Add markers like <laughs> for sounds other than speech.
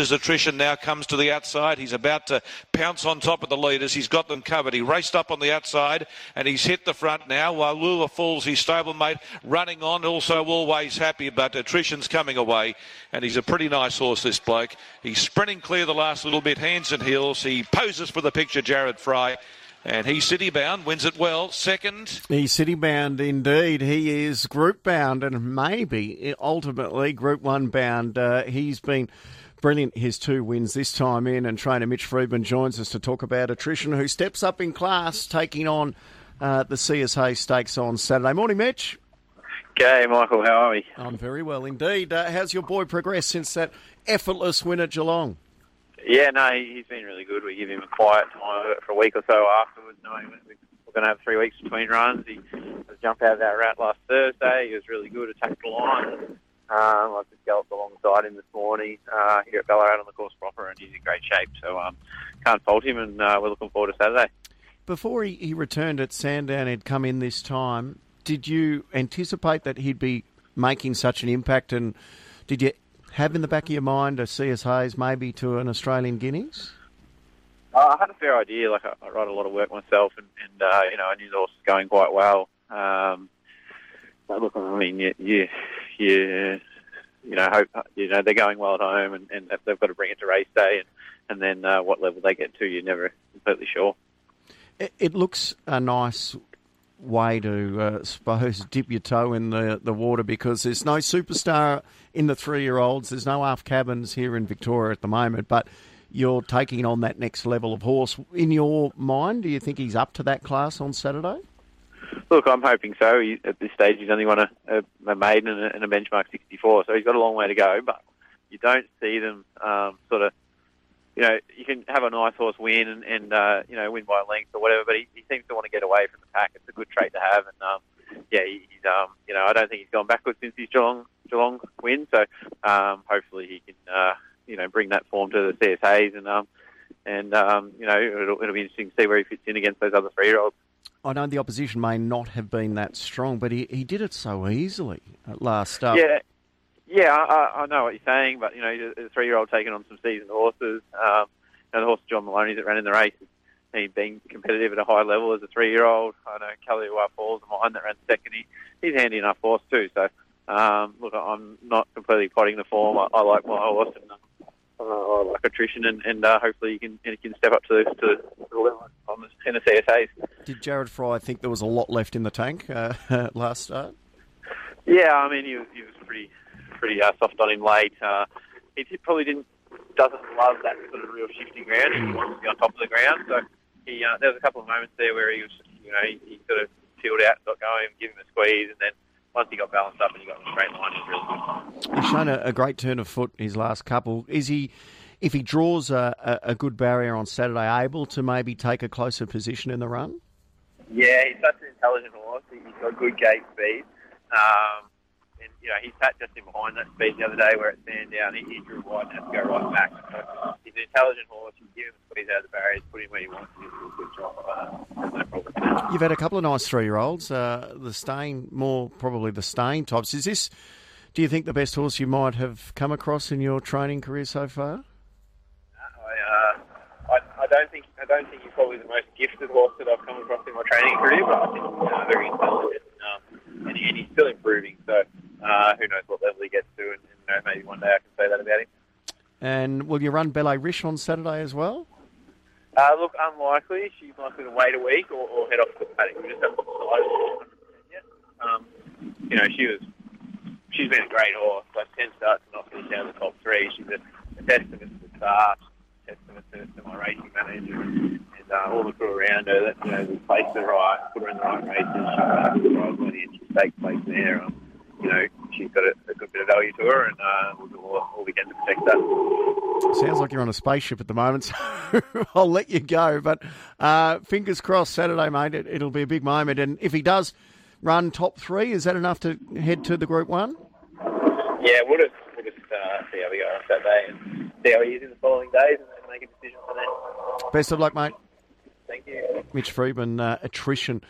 as attrition now comes to the outside. He's about to pounce on top of the leaders. He's got them covered. He raced up on the outside and he's hit the front now. While Lula Falls, his stablemate, running on, also always happy, but attrition's coming away. And he's a pretty nice horse, this bloke. He's sprinting clear the last little bit, hands and heels. He poses for the picture, Jared Fry. And he's city bound, wins it well. Second. He's city bound indeed. He is group bound and maybe ultimately group one bound. Uh, he's been brilliant his two wins this time in, and trainer Mitch Freedman joins us to talk about attrition, who steps up in class, taking on uh, the CS Hayes Stakes on Saturday morning. Mitch. G'day, Michael. How are we? I'm very well indeed. Uh, how's your boy progressed since that effortless win at Geelong? Yeah, no, he's been really good. We give him a quiet time for a week or so afterwards, knowing we're going to have three weeks between runs. He jumped out of that route last Thursday. He was really good, attacked the line. Um, I just galloped alongside him this morning uh, here at Ballarat on the course proper, and he's in great shape. So um, can't fault him, and uh, we're looking forward to Saturday. Before he, he returned at Sandown, he'd come in this time. Did you anticipate that he'd be making such an impact, and did you have in the back of your mind a CS Hayes maybe to an Australian Guineas? Uh, I had a fair idea. Like I, I write a lot of work myself, and, and uh, you know I knew the horse was going quite well. Um, look, I mean, you, you, you, you know, hope you know they're going well at home, and, and they've got to bring it to race day, and and then uh, what level they get to, you're never completely sure. It, it looks a nice way to, uh, <laughs> suppose, dip your toe in the, the water because there's no superstar in the three year olds. There's no half cabins here in Victoria at the moment, but you're taking on that next level of horse. In your mind, do you think he's up to that class on Saturday? Look, I'm hoping so. He, at this stage, he's only won a, a, a maiden and a, and a, benchmark 64, so he's got a long way to go. But you don't see them um, sort of, you know, you can have a nice horse win and, and uh, you know win by length or whatever, but he, he, seems to want to get away from the pack. It's a good trait to have, and um, yeah, he's um, you know I don't think he's gone backwards since his Geelong Geelong win. So um, hopefully he can uh, you know bring that form to the CS Hayes and um, and um, you know it'll, it'll be interesting to see where he fits in against those other three year olds. I know the opposition may not have been that strong, but he, he did it so easily at last up. Yeah, yeah, I, I know what you're saying, but you know, the three year old taking on some seasoned horses. Um, you know, the horse John Maloney that ran in the race, he being competitive at a high level as a three year old. I know Kaliua Falls, the mine that ran second. He, he's handy enough horse too. So um, look, I'm not completely potting the form. I, I like my horse and uh, I like attrition, and, and uh, hopefully he can he can step up to to the level on the, in the CS Hayes. Did Jared Fry think there was a lot left in the tank uh, <laughs> last start? Yeah, I mean he was, he was pretty pretty uh, soft on him late. Uh, he probably didn't doesn't love that sort of real shifting ground. He wants to be on top of the ground. So he uh, there was a couple of moments there where he was you know he, he sort of peeled out, got going, give him a squeeze, and then once he got balanced up and he got in a straight line, he was really good. He's shown a, a, great turn of foot his last couple. Is he, if he draws a, a, a, good barrier on Saturday, able to maybe take a closer position in the run? Yeah, he's such an intelligent horse. He's got good gate speed. Um, and, you know, he sat just in behind that speed the other day where it Sandown. He, he drew wide and had to go right back. So he's an intelligent horse. You give him a squeeze out of the barriers, put him where you want. He's a good job. Uh, no problem. You've had a couple of nice three-year-olds. Uh, the Stain, more probably the Stain types. Is this, do you think, the best horse you might have come across in your training career so far? I, uh, I, I don't think I don't think he's probably the most gifted horse that I've come across in my training career, but I think uh, very intelligent um, and, and he's still improving. So uh, who knows what level he gets to, and, and you know, maybe one day I can say that about him. And will you run Belle Riche on Saturday as well? Uh, look, unlikely. She's likely to wait a week or, or head off to the paddock. We just haven't decided yet. Um, you know, she was she's been a great horse. Like ten starts and not finish down the top three. She's a, a testament to the start, a testament to, to my racing manager and, and uh, all the crew around her. That you know, we placed her right, put her in the right races. She got the right money and she stayed place there. Um, you know, she's got a, a, good bit of value to her, and uh, we'll do all, all we can to protect that. Sounds like you're on a spaceship at the moment, <laughs> so I'll let you go. But uh, fingers crossed, Saturday, mate, it, will be a big moment. And if he does run top three, is that enough to head to the Group One? Yeah, we'll just, we'll just uh, see how we go on Saturday and see how he is in the following days and, and make a decision from there. Best of luck, mate. Thank you. Mitch Freedman, uh, attrition